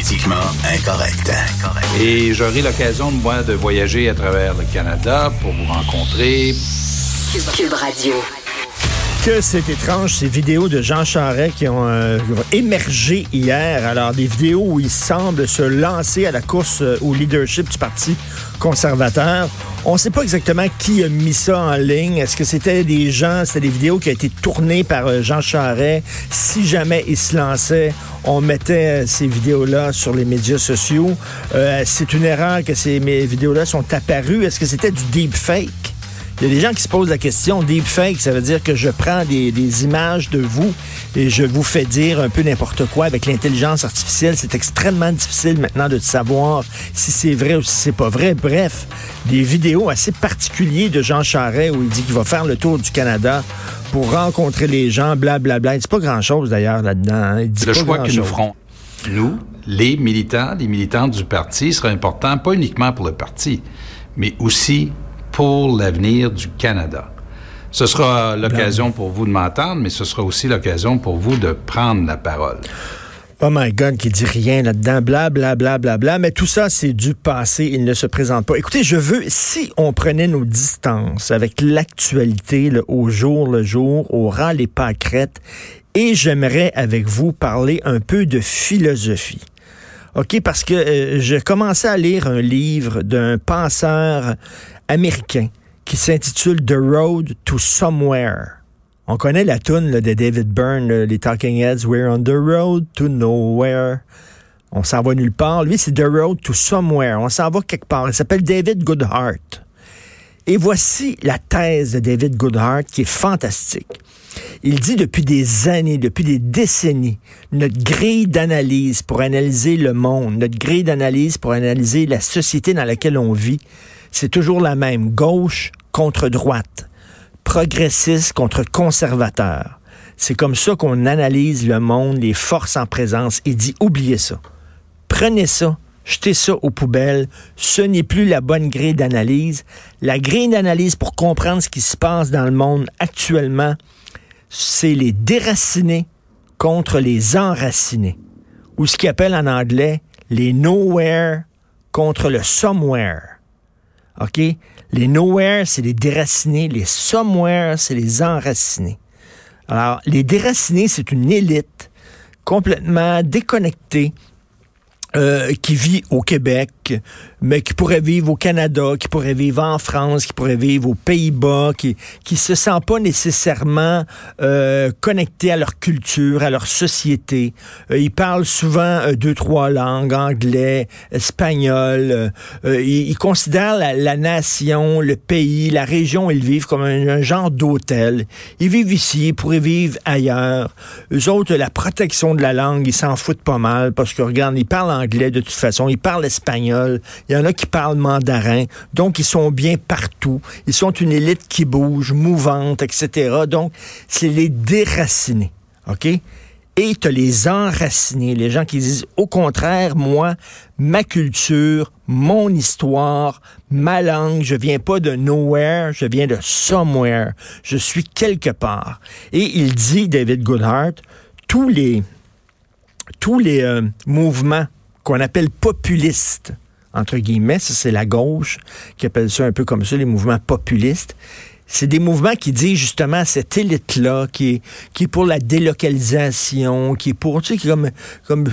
Politiquement incorrect. Et j'aurai l'occasion, moi, de voyager à travers le Canada pour vous rencontrer. Cube Radio. Que c'est étrange, ces vidéos de Jean Charest qui ont, euh, émergé hier. Alors, des vidéos où il semble se lancer à la course euh, au leadership du Parti conservateur. On ne sait pas exactement qui a mis ça en ligne. Est-ce que c'était des gens, c'était des vidéos qui ont été tournées par euh, Jean Charest? Si jamais il se lançait, on mettait ces vidéos-là sur les médias sociaux. C'est une erreur que ces vidéos-là sont apparues. Est-ce que c'était du deepfake? Il y a des gens qui se posent la question, deepfake, ça veut dire que je prends des, des images de vous et je vous fais dire un peu n'importe quoi avec l'intelligence artificielle. C'est extrêmement difficile maintenant de savoir si c'est vrai ou si c'est pas vrai. Bref, des vidéos assez particulières de Jean Charest où il dit qu'il va faire le tour du Canada pour rencontrer les gens, blablabla. Il dit pas grand-chose d'ailleurs là-dedans. hein. Il dit Le pas choix que nous ferons, nous, les militants, les militantes du parti, sera important, pas uniquement pour le parti, mais aussi pour l'avenir du Canada. Ce sera l'occasion pour vous de m'entendre, mais ce sera aussi l'occasion pour vous de prendre la parole. Oh my God, qui dit rien là-dedans, bla bla bla bla bla. Mais tout ça, c'est du passé. Il ne se présente pas. Écoutez, je veux, si on prenait nos distances avec l'actualité au jour le jour, au rang les pâquerettes, et j'aimerais avec vous parler un peu de philosophie. OK, parce que euh, j'ai commencé à lire un livre d'un penseur américain qui s'intitule The Road to Somewhere. On connaît la tune de David Byrne, les Talking Heads, We're on the road to nowhere. On s'en va nulle part. Lui, c'est The Road to Somewhere. On s'en va quelque part. Il s'appelle David Goodhart. Et voici la thèse de David Goodhart qui est fantastique. Il dit depuis des années, depuis des décennies, notre grille d'analyse pour analyser le monde, notre grille d'analyse pour analyser la société dans laquelle on vit, c'est toujours la même, gauche contre droite, progressiste contre conservateur. C'est comme ça qu'on analyse le monde, les forces en présence. Il dit, oubliez ça. Prenez ça, jetez ça aux poubelles. Ce n'est plus la bonne grille d'analyse. La grille d'analyse pour comprendre ce qui se passe dans le monde actuellement, c'est les déracinés contre les enracinés. Ou ce qu'ils appellent en anglais les nowhere contre le somewhere. OK? Les nowhere, c'est les déracinés. Les somewhere, c'est les enracinés. Alors, les déracinés, c'est une élite complètement déconnectée euh, qui vit au Québec, mais qui pourrait vivre au Canada, qui pourrait vivre en France, qui pourrait vivre aux Pays-Bas, qui qui se sent pas nécessairement euh, connecté à leur culture, à leur société. Euh, ils parlent souvent euh, deux trois langues, anglais, espagnol. euh, ils, ils considèrent la, la nation, le pays, la région où ils vivent comme un, un genre d'hôtel. Ils vivent ici, ils pourraient vivre ailleurs. Eux autres, la protection de la langue, ils s'en foutent pas mal parce que regarde, ils parlent anglais de toute façon, ils parlent espagnol, il y en a qui parlent mandarin, donc ils sont bien partout. Ils sont une élite qui bouge, mouvante, etc. Donc, c'est les déracinés, OK? Et tu as les enracinés, les gens qui disent, au contraire, moi, ma culture, mon histoire, ma langue, je viens pas de nowhere, je viens de somewhere. Je suis quelque part. Et il dit, David Goodhart, tous les, tous les euh, mouvements qu'on appelle populistes, entre guillemets, ça c'est la gauche qui appelle ça un peu comme ça, les mouvements populistes. C'est des mouvements qui disent justement cette élite-là qui est, qui est pour la délocalisation, qui est pour, tu sais, comme, comme,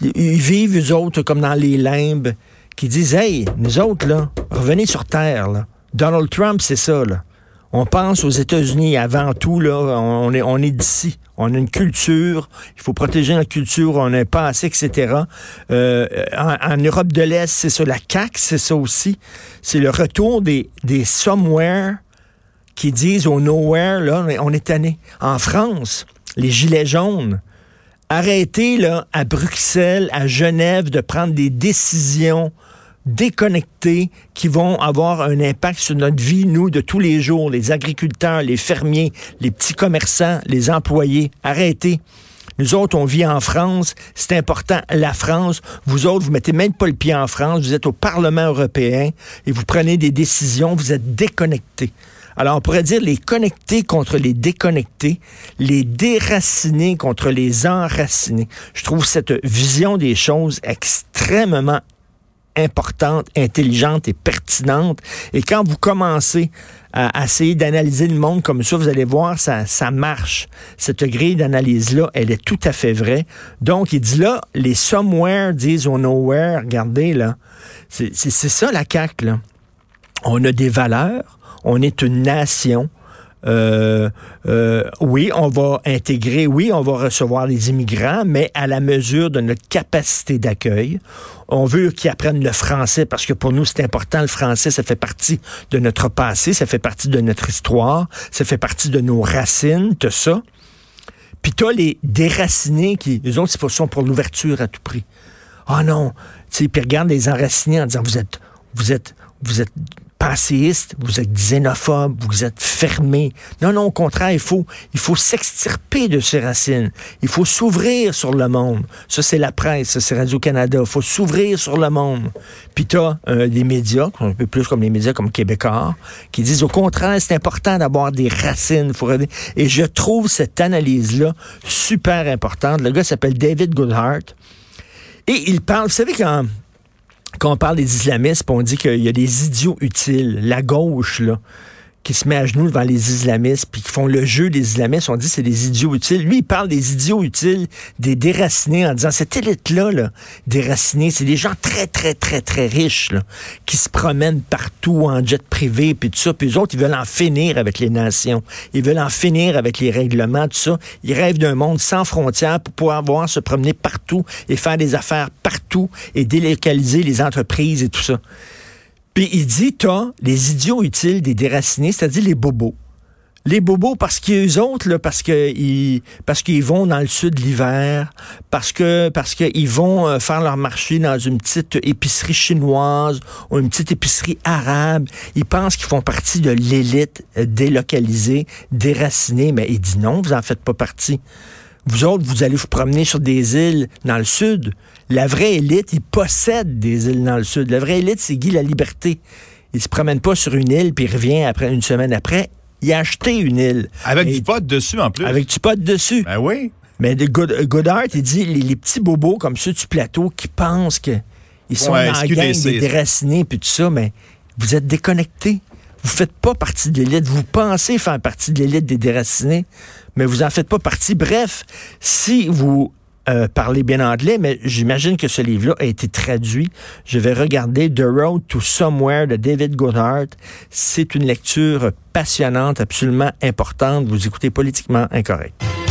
ils vivent, eux autres, comme dans les limbes, qui disent, hey, nous autres, là, revenez sur Terre, là. Donald Trump, c'est ça, là. On pense aux États-Unis avant tout, là, on est, on est d'ici. On a une culture, il faut protéger notre culture, on a un passé, etc. Euh, en, Europe de l'Est, c'est ça. La CAQ, c'est ça aussi. C'est le retour des, des somewhere qui disent au nowhere, là, on est tanné. En France, les gilets jaunes, Arrêtez, là, à Bruxelles, à Genève, de prendre des décisions déconnectées qui vont avoir un impact sur notre vie, nous, de tous les jours, les agriculteurs, les fermiers, les petits commerçants, les employés. Arrêtez. Nous autres, on vit en France. C'est important, la France. Vous autres, vous mettez même pas le pied en France. Vous êtes au Parlement européen et vous prenez des décisions. Vous êtes déconnectés. Alors, on pourrait dire les connectés contre les déconnectés, les déracinés contre les enracinés. Je trouve cette vision des choses extrêmement importante, intelligente et pertinente. Et quand vous commencez à essayer d'analyser le monde comme ça, vous allez voir, ça, ça marche. Cette grille d'analyse-là, elle est tout à fait vraie. Donc, il dit là, les somewhere disent au nowhere. Regardez, là. C'est ça, la CAQ, là. On a des valeurs. On est une nation. Euh, euh, oui, on va intégrer, oui, on va recevoir les immigrants, mais à la mesure de notre capacité d'accueil. On veut qu'ils apprennent le français parce que pour nous, c'est important. Le français, ça fait partie de notre passé, ça fait partie de notre histoire, ça fait partie de nos racines, tout ça. Puis t'as les déracinés qui, eux autres, sont pour l'ouverture à tout prix. Ah oh non, tu sais, puis regarde les enracinés en disant, vous êtes, vous êtes, vous êtes vous êtes xénophobe, vous êtes fermé. Non, non, au contraire, il faut, il faut s'extirper de ses racines. Il faut s'ouvrir sur le monde. Ça, c'est la presse, ça, c'est Radio-Canada. Il faut s'ouvrir sur le monde. Puis t'as euh, des médias, un peu plus comme les médias comme Québécois, qui disent au contraire, c'est important d'avoir des racines. Et je trouve cette analyse-là super importante. Le gars s'appelle David Goodhart. Et il parle, vous savez, quand quand on parle des islamistes, on dit qu'il y a des idiots utiles. La gauche, là, qui se met à genoux devant les islamistes, puis qui font le jeu des islamistes, on dit c'est des idiots utiles. Lui, il parle des idiots utiles, des déracinés, en disant cette élite-là, là, déracinés, c'est des gens très, très, très, très riches, là, qui se promènent partout en jet privé, puis tout ça. Puis eux autres, ils veulent en finir avec les nations. Ils veulent en finir avec les règlements, tout ça. Ils rêvent d'un monde sans frontières pour pouvoir voir se promener partout et faire des affaires partout et délocaliser les entreprises et tout ça. Puis il dit, t'as les idiots utiles des déracinés, c'est-à-dire les bobos. Les bobos parce qu'ils autres là, parce qu'ils parce qu'ils vont dans le sud l'hiver, parce que parce qu'ils vont euh, faire leur marché dans une petite épicerie chinoise ou une petite épicerie arabe. Ils pensent qu'ils font partie de l'élite euh, délocalisée, déracinée, mais il dit non, vous en faites pas partie. Vous autres, vous allez vous promener sur des îles dans le sud. La vraie élite, il possède des îles dans le sud. La vraie élite, c'est Guy la Liberté. Il se promène pas sur une île puis il revient après une semaine après. Il a acheté une île. Avec du pot dessus en plus. Avec du pot dessus. Ben oui. Mais de Goddard, il dit les, petits bobos comme ceux du plateau qui pensent qu'ils sont dans la gang des déracinés puis tout ça, mais vous êtes déconnectés. Vous faites pas partie de l'élite. Vous pensez faire partie de l'élite des déracinés, mais vous en faites pas partie. Bref, si vous euh, parlez bien anglais, mais j'imagine que ce livre-là a été traduit. Je vais regarder The Road to Somewhere de David Goodhart. C'est une lecture passionnante, absolument importante. Vous écoutez politiquement incorrect.